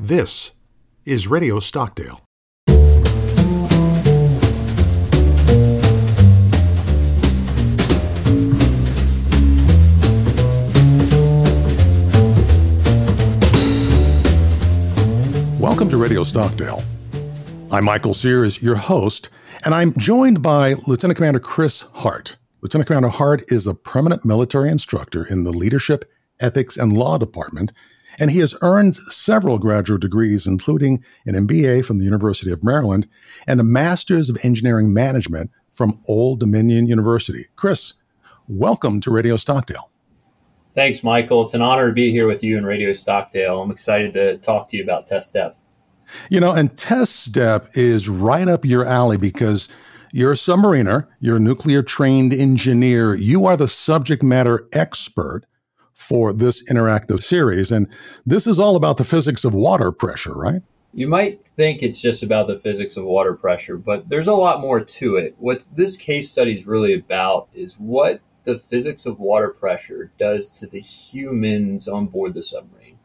This is Radio Stockdale. Welcome to Radio Stockdale. I'm Michael Sears, your host, and I'm joined by Lieutenant Commander Chris Hart. Lieutenant Commander Hart is a permanent military instructor in the Leadership, Ethics, and Law Department and he has earned several graduate degrees, including an MBA from the University of Maryland and a Master's of Engineering Management from Old Dominion University. Chris, welcome to Radio Stockdale. Thanks, Michael. It's an honor to be here with you in Radio Stockdale. I'm excited to talk to you about test depth. You know, and test depth is right up your alley because you're a submariner, you're a nuclear trained engineer, you are the subject matter expert for this interactive series. And this is all about the physics of water pressure, right? You might think it's just about the physics of water pressure, but there's a lot more to it. What this case study is really about is what the physics of water pressure does to the humans on board the submarine.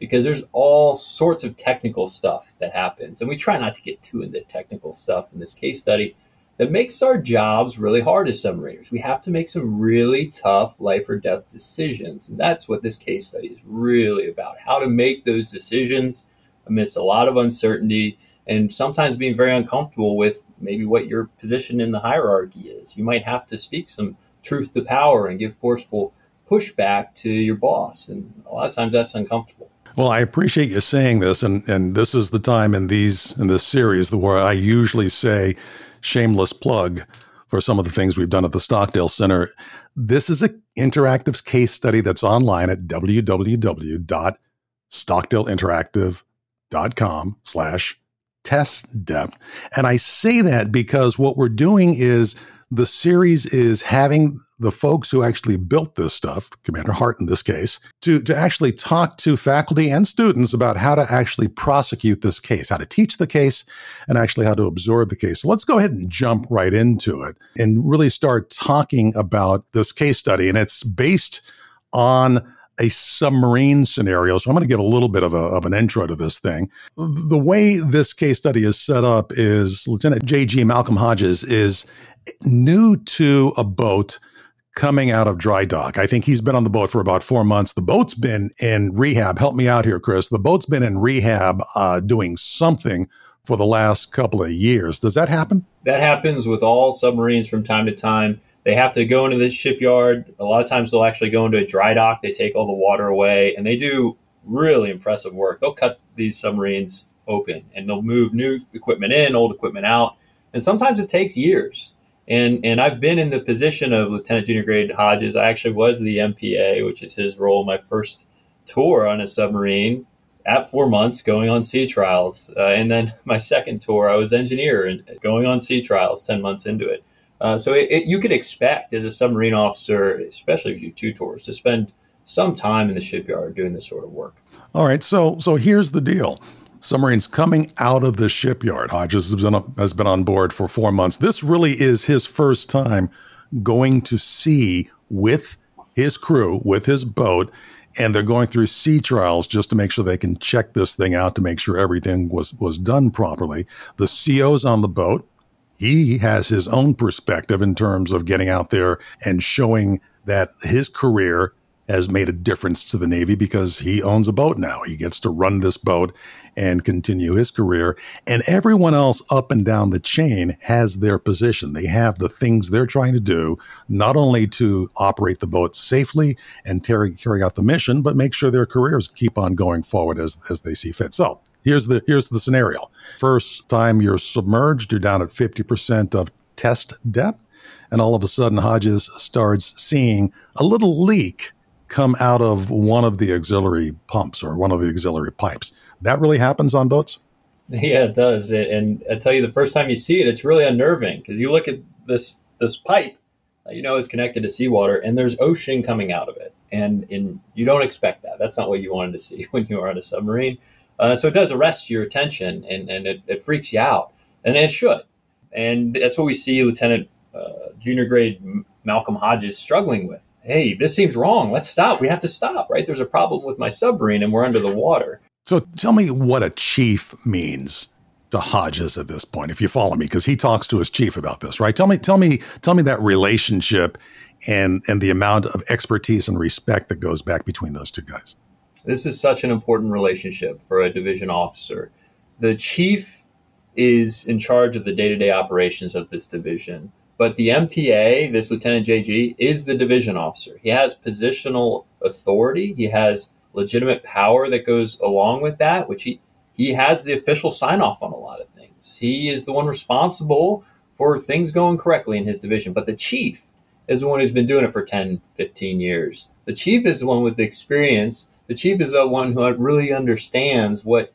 Because there's all sorts of technical stuff that happens. And we try not to get too into technical stuff in this case study that makes our jobs really hard as submariners. We have to make some really tough life or death decisions. And that's what this case study is really about how to make those decisions amidst a lot of uncertainty and sometimes being very uncomfortable with maybe what your position in the hierarchy is. You might have to speak some truth to power and give forceful pushback to your boss. And a lot of times that's uncomfortable. Well, I appreciate you saying this, and, and this is the time in these in this series where I usually say shameless plug for some of the things we've done at the Stockdale Center. This is an interactive case study that's online at www.stockdaleinteractive.com slash test depth. And I say that because what we're doing is the series is having the folks who actually built this stuff, Commander Hart in this case, to, to actually talk to faculty and students about how to actually prosecute this case, how to teach the case, and actually how to absorb the case. So let's go ahead and jump right into it and really start talking about this case study. And it's based on a submarine scenario. So I'm going to give a little bit of, a, of an intro to this thing. The way this case study is set up is Lieutenant J.G. Malcolm Hodges is new to a boat coming out of dry dock. I think he's been on the boat for about four months. The boat's been in rehab. Help me out here, Chris. The boat's been in rehab uh, doing something for the last couple of years. Does that happen? That happens with all submarines from time to time. They have to go into the shipyard. A lot of times they'll actually go into a dry dock. They take all the water away and they do really impressive work. They'll cut these submarines open and they'll move new equipment in, old equipment out. And sometimes it takes years. And and I've been in the position of Lieutenant Junior Grade Hodges. I actually was the MPA, which is his role, my first tour on a submarine at four months going on sea trials. Uh, and then my second tour, I was engineer and going on sea trials 10 months into it. Uh, so it, it, you could expect as a submarine officer, especially if you do two tours, to spend some time in the shipyard doing this sort of work. All right. So, so here's the deal. Submarines coming out of the shipyard. Hodges has been, has been on board for four months. This really is his first time going to sea with his crew, with his boat, and they're going through sea trials just to make sure they can check this thing out to make sure everything was was done properly. The CO's on the boat. He has his own perspective in terms of getting out there and showing that his career has made a difference to the Navy because he owns a boat now. He gets to run this boat and continue his career. And everyone else up and down the chain has their position. They have the things they're trying to do, not only to operate the boat safely and carry, carry out the mission, but make sure their careers keep on going forward as, as they see fit. So here's the, here's the scenario. First time you're submerged, you're down at 50% of test depth. And all of a sudden, Hodges starts seeing a little leak come out of one of the auxiliary pumps or one of the auxiliary pipes. That really happens on boats? Yeah, it does. And I tell you, the first time you see it, it's really unnerving because you look at this this pipe, uh, you know, is connected to seawater, and there's ocean coming out of it, and and you don't expect that. That's not what you wanted to see when you were on a submarine. Uh, so it does arrest your attention, and and it, it, freaks you out, and it should. And that's what we see Lieutenant uh, Junior Grade Malcolm Hodges struggling with hey, this seems wrong. Let's stop. We have to stop, right? There's a problem with my submarine and we're under the water. So tell me what a chief means to Hodges at this point, if you follow me, because he talks to his chief about this, right? Tell me, tell me, tell me that relationship and and the amount of expertise and respect that goes back between those two guys. This is such an important relationship for a division officer. The chief is in charge of the day-to-day operations of this division, but the MPA, this Lieutenant JG, is the division officer. He has positional authority. He has legitimate power that goes along with that, which he he has the official sign off on a lot of things. He is the one responsible for things going correctly in his division. But the chief is the one who's been doing it for 10, 15 years. The chief is the one with the experience. The chief is the one who really understands what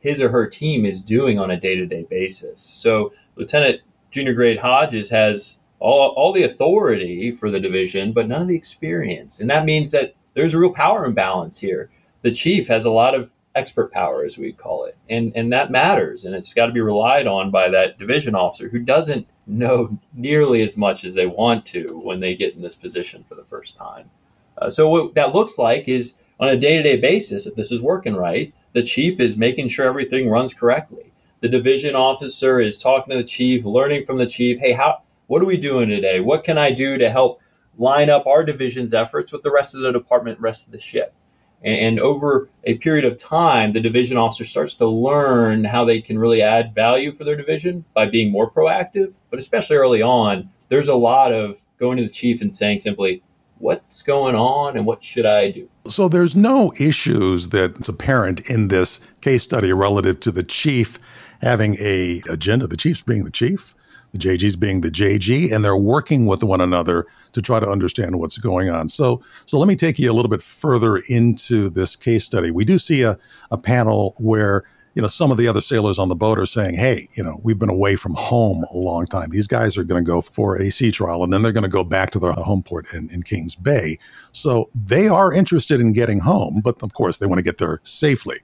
his or her team is doing on a day to day basis. So, Lieutenant Junior Grade Hodges has all, all the authority for the division, but none of the experience. And that means that there's a real power imbalance here. The chief has a lot of expert power, as we call it. And, and that matters. And it's got to be relied on by that division officer who doesn't know nearly as much as they want to when they get in this position for the first time. Uh, so, what that looks like is on a day to day basis, if this is working right, the chief is making sure everything runs correctly. The division officer is talking to the chief, learning from the chief. Hey, how, what are we doing today? What can I do to help line up our division's efforts with the rest of the department, rest of the ship? And over a period of time, the division officer starts to learn how they can really add value for their division by being more proactive. But especially early on, there's a lot of going to the chief and saying simply, What's going on and what should I do? So there's no issues that's apparent in this case study relative to the chief having a agenda, the chief's being the chief, the JG's being the JG, and they're working with one another to try to understand what's going on. So, so let me take you a little bit further into this case study. We do see a, a panel where you know some of the other sailors on the boat are saying, "Hey, you know, we've been away from home a long time. These guys are going to go for a sea trial, and then they're going to go back to their home port in, in Kings Bay. So they are interested in getting home, but of course they want to get there safely."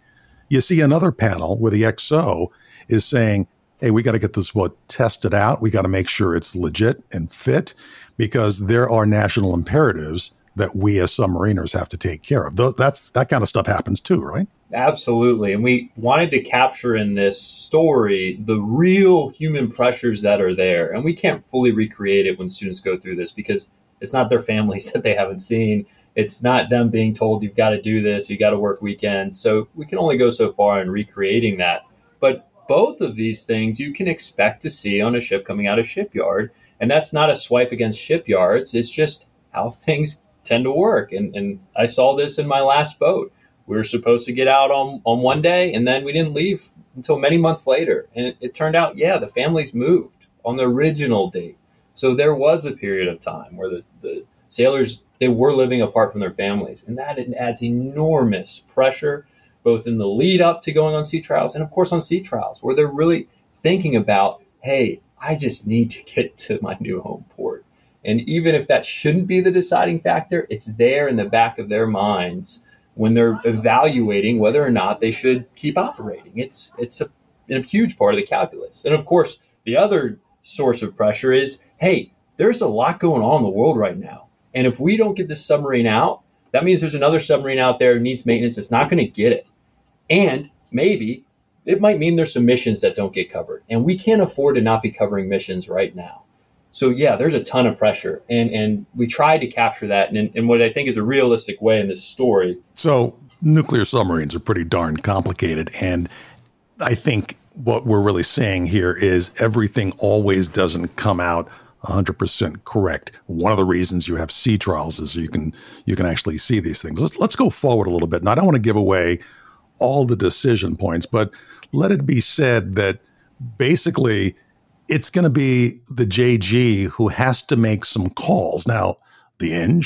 You see another panel where the XO is saying, hey, we got to get this boat tested out. We got to make sure it's legit and fit because there are national imperatives that we as submariners have to take care of. That's that kind of stuff happens too, right? Absolutely. And we wanted to capture in this story the real human pressures that are there. And we can't fully recreate it when students go through this because it's not their families that they haven't seen. It's not them being told you've got to do this, you got to work weekends. So we can only go so far in recreating that. But both of these things you can expect to see on a ship coming out of shipyard. And that's not a swipe against shipyards. It's just how things tend to work. And, and I saw this in my last boat. We were supposed to get out on, on one day and then we didn't leave until many months later. And it, it turned out, yeah, the families moved on the original date. So there was a period of time where the, the sailors, they were living apart from their families. And that adds enormous pressure both in the lead up to going on sea trials and, of course, on sea trials, where they're really thinking about, hey, I just need to get to my new home port. And even if that shouldn't be the deciding factor, it's there in the back of their minds when they're evaluating whether or not they should keep operating. It's it's a, a huge part of the calculus. And of course, the other source of pressure is, hey, there's a lot going on in the world right now. And if we don't get this submarine out, that means there's another submarine out there who needs maintenance that's not going to get it. And maybe it might mean there's some missions that don't get covered. And we can't afford to not be covering missions right now. So yeah, there's a ton of pressure. And and we tried to capture that in, in what I think is a realistic way in this story. So nuclear submarines are pretty darn complicated. And I think what we're really saying here is everything always doesn't come out 100% correct. One of the reasons you have sea trials is you can you can actually see these things. Let's let's go forward a little bit. And I don't want to give away all the decision points, but let it be said that basically it's going to be the JG who has to make some calls. Now, the Eng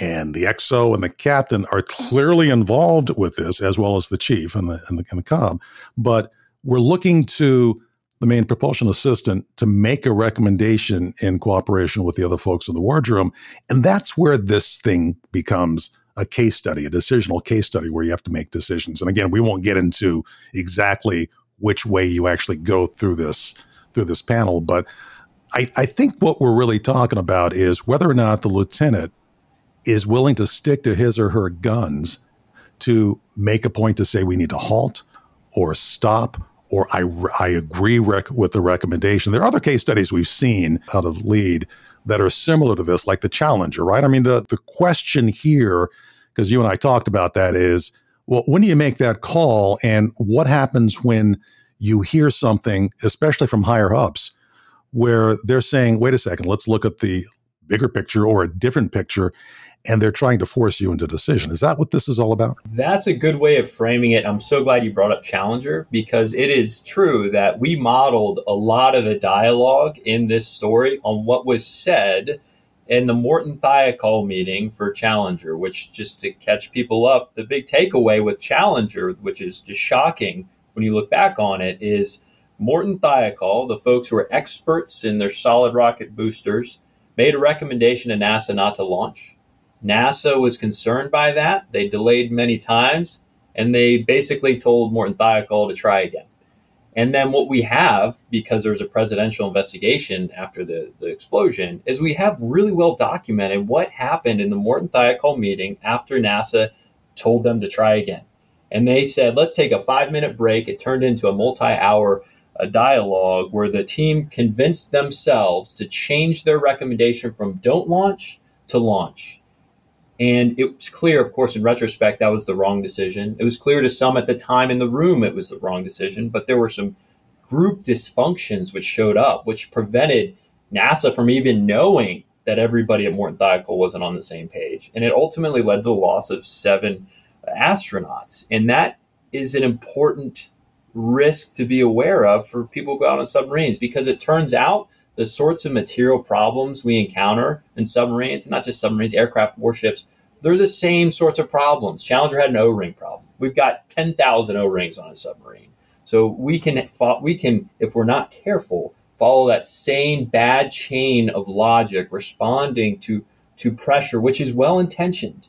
and the XO and the captain are clearly involved with this, as well as the chief and the, and the, and the cob. But we're looking to the main propulsion assistant to make a recommendation in cooperation with the other folks in the wardroom. And that's where this thing becomes a case study, a decisional case study where you have to make decisions. And again, we won't get into exactly which way you actually go through this through this panel, but I, I think what we're really talking about is whether or not the lieutenant is willing to stick to his or her guns to make a point to say we need to halt or stop or I, I agree rec- with the recommendation. There are other case studies we've seen out of LEAD that are similar to this, like the Challenger, right? I mean, the, the question here, because you and I talked about that, is well, when do you make that call? And what happens when you hear something, especially from higher ups, where they're saying, wait a second, let's look at the bigger picture or a different picture and they're trying to force you into decision. Is that what this is all about? That's a good way of framing it. I'm so glad you brought up Challenger because it is true that we modeled a lot of the dialogue in this story on what was said in the Morton Thiokol meeting for Challenger, which just to catch people up, the big takeaway with Challenger, which is just shocking when you look back on it, is Morton Thiokol, the folks who are experts in their solid rocket boosters, made a recommendation to NASA not to launch NASA was concerned by that. They delayed many times, and they basically told Morton Thiokol to try again. And then what we have, because there was a presidential investigation after the, the explosion, is we have really well documented what happened in the Morton Thiokol meeting after NASA told them to try again. And they said, let's take a five minute break. It turned into a multi hour uh, dialogue where the team convinced themselves to change their recommendation from don't launch to launch. And it was clear, of course, in retrospect, that was the wrong decision. It was clear to some at the time in the room it was the wrong decision, but there were some group dysfunctions which showed up, which prevented NASA from even knowing that everybody at Morton Thiokol wasn't on the same page. And it ultimately led to the loss of seven astronauts. And that is an important risk to be aware of for people who go out on submarines because it turns out the sorts of material problems we encounter in submarines, and not just submarines, aircraft, warships, they're the same sorts of problems. Challenger had an O-ring problem. We've got 10,000 O-rings on a submarine. So we can, we can, if we're not careful, follow that same bad chain of logic, responding to, to pressure, which is well intentioned,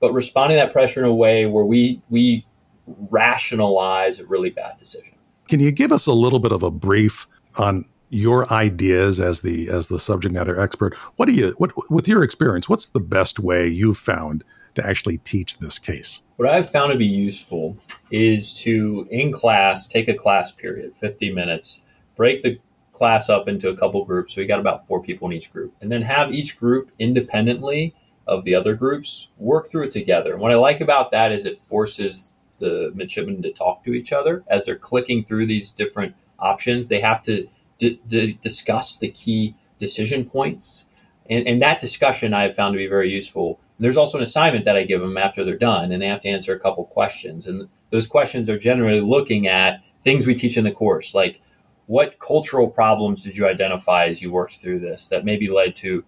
but responding to that pressure in a way where we, we rationalize a really bad decision. Can you give us a little bit of a brief on your ideas as the as the subject matter expert. What do you what with your experience? What's the best way you've found to actually teach this case? What I've found to be useful is to in class take a class period, 50 minutes, break the class up into a couple groups. So we got about four people in each group, and then have each group independently of the other groups work through it together. And what I like about that is it forces the midshipmen to talk to each other as they're clicking through these different options. They have to d- d- discuss the key decision points. And, and that discussion I have found to be very useful. And there's also an assignment that I give them after they're done, and they have to answer a couple questions. And those questions are generally looking at things we teach in the course, like what cultural problems did you identify as you worked through this that maybe led to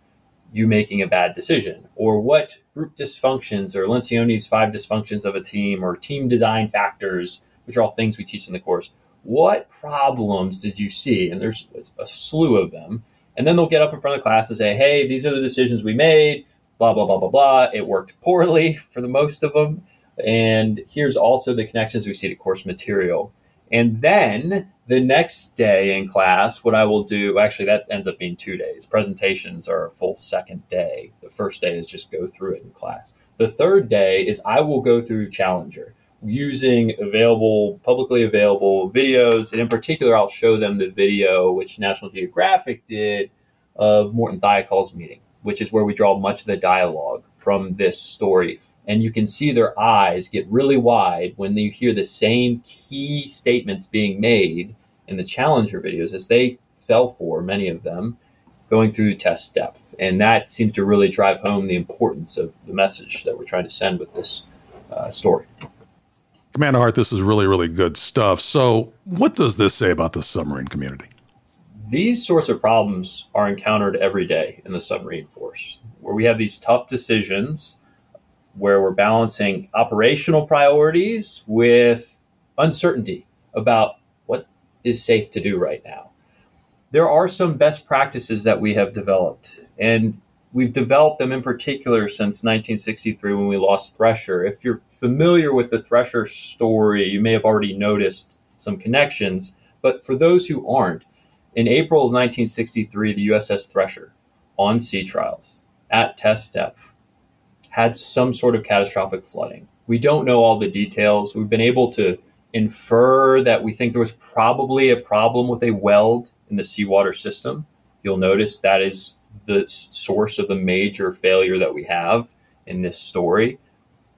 you making a bad decision? Or what group dysfunctions or Lencioni's five dysfunctions of a team or team design factors, which are all things we teach in the course, what problems did you see? And there's a slew of them. And then they'll get up in front of the class and say, hey, these are the decisions we made, blah, blah, blah, blah, blah. It worked poorly for the most of them. And here's also the connections we see to course material. And then the next day in class, what I will do, actually, that ends up being two days. Presentations are a full second day. The first day is just go through it in class. The third day is I will go through Challenger using available, publicly available videos. And in particular, I'll show them the video which National Geographic did of Morton Thiokol's meeting, which is where we draw much of the dialogue from this story. And you can see their eyes get really wide when you hear the same key statements being made in the Challenger videos as they fell for, many of them, going through test depth. And that seems to really drive home the importance of the message that we're trying to send with this uh, story. Commander Hart, this is really, really good stuff. So, what does this say about the submarine community? These sorts of problems are encountered every day in the submarine force, where we have these tough decisions where we're balancing operational priorities with uncertainty about what is safe to do right now. There are some best practices that we have developed, and we've developed them in particular since 1963 when we lost Thresher. If you're familiar with the Thresher story, you may have already noticed some connections. But for those who aren't, in April of 1963, the USS Thresher on sea trials at test depth had some sort of catastrophic flooding. We don't know all the details. We've been able to infer that we think there was probably a problem with a weld in the seawater system. You'll notice that is the source of the major failure that we have in this story.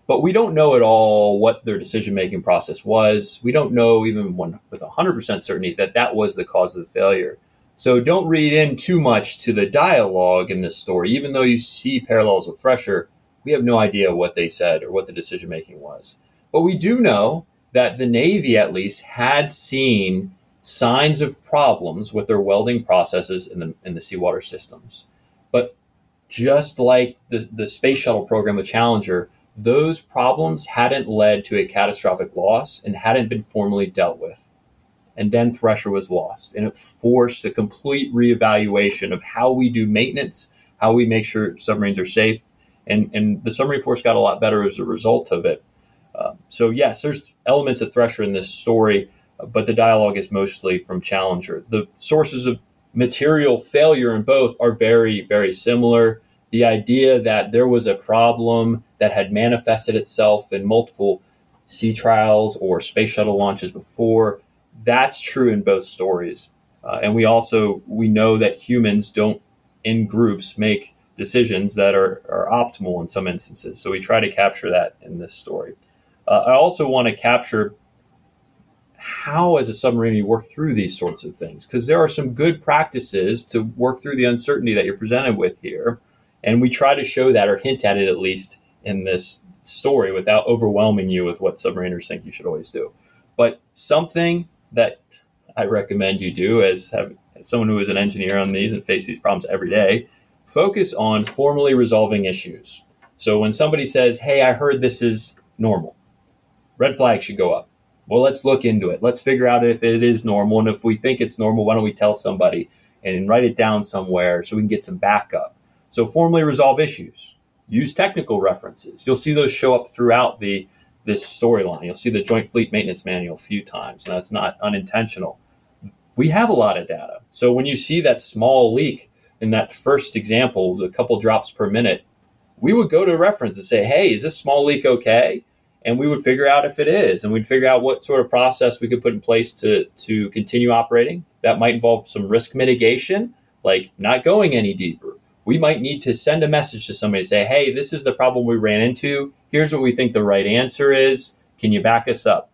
But we don't know at all what their decision making process was. We don't know even one, with 100% certainty that that was the cause of the failure. So don't read in too much to the dialogue in this story. Even though you see parallels with Thresher, we have no idea what they said or what the decision making was. But we do know that the Navy, at least, had seen signs of problems with their welding processes in the, in the seawater systems. But just like the, the space shuttle program, with Challenger, those problems hadn't led to a catastrophic loss and hadn't been formally dealt with. And then Thresher was lost, and it forced a complete reevaluation of how we do maintenance, how we make sure submarines are safe, and and the submarine force got a lot better as a result of it. Uh, so yes, there's elements of Thresher in this story, but the dialogue is mostly from Challenger. The sources of material failure in both are very very similar the idea that there was a problem that had manifested itself in multiple sea trials or space shuttle launches before that's true in both stories. Uh, and we also we know that humans don't in groups make decisions that are, are optimal in some instances. So we try to capture that in this story. Uh, i also want to capture how as a submarine you work through these sorts of things. Because there are some good practices to work through the uncertainty that you're presented with here. And we try to show that or hint at it at least in this story without overwhelming you with what submariners think you should always do. But something that I recommend you do as, have, someone who is an engineer on these and face these problems every day, focus on formally resolving issues. So when somebody says, Hey, I heard this is normal, red flag should go up. Well, let's look into it. Let's figure out if it is normal. And if we think it's normal, why don't we tell somebody and write it down somewhere so we can get some backup? So formally resolve issues. Use technical references. You'll see those show up throughout the this storyline. You'll see the Joint Fleet Maintenance Manual a few times, and that's not unintentional. We have a lot of data. So when you see that small leak in that first example, the couple drops per minute, we would go to reference and say, hey, is this small leak okay? And we would figure out if it is, and we'd figure out what sort of process we could put in place to, to continue operating. That might involve some risk mitigation, like not going any deeper, we might need to send a message to somebody to say, hey, this is the problem we ran into. Here's what we think the right answer is. Can you back us up?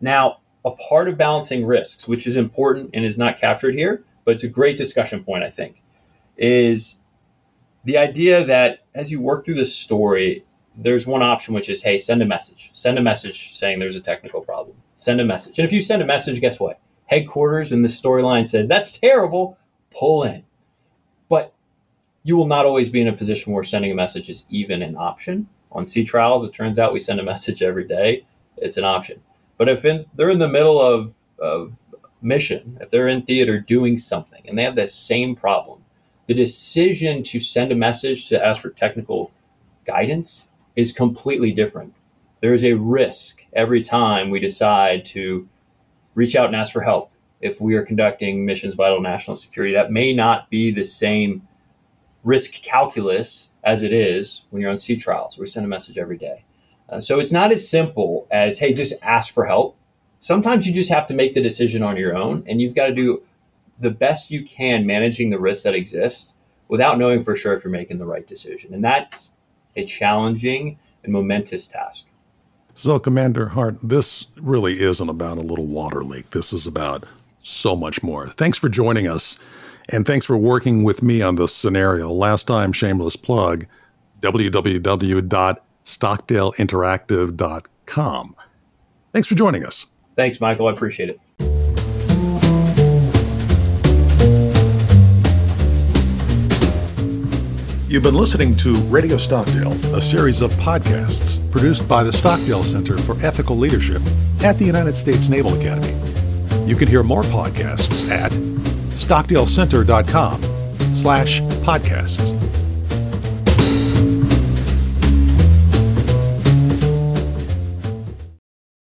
Now, a part of balancing risks, which is important and is not captured here, but it's a great discussion point, I think, is the idea that as you work through the story, there's one option which is, hey, send a message. Send a message saying there's a technical problem. Send a message. And if you send a message, guess what? Headquarters in the storyline says, that's terrible. Pull in but you will not always be in a position where sending a message is even an option. On sea trials, it turns out we send a message every day. It's an option. But if in, they're in the middle of, of mission, if they're in theater doing something and they have the same problem, the decision to send a message to ask for technical guidance is completely different. There is a risk every time we decide to reach out and ask for help if we are conducting missions vital national security. That may not be the same risk calculus as it is when you're on sea trials. We send a message every day. Uh, so it's not as simple as, hey, just ask for help. Sometimes you just have to make the decision on your own, and you've got to do the best you can managing the risks that exist without knowing for sure if you're making the right decision. And that's a challenging and momentous task. So, Commander Hart, this really isn't about a little water leak. This is about so much more. Thanks for joining us. And thanks for working with me on this scenario. Last time, shameless plug www.stockdaleinteractive.com. Thanks for joining us. Thanks, Michael. I appreciate it. You've been listening to Radio Stockdale, a series of podcasts produced by the Stockdale Center for Ethical Leadership at the United States Naval Academy. You can hear more podcasts at stockdalecenter.com slash podcasts.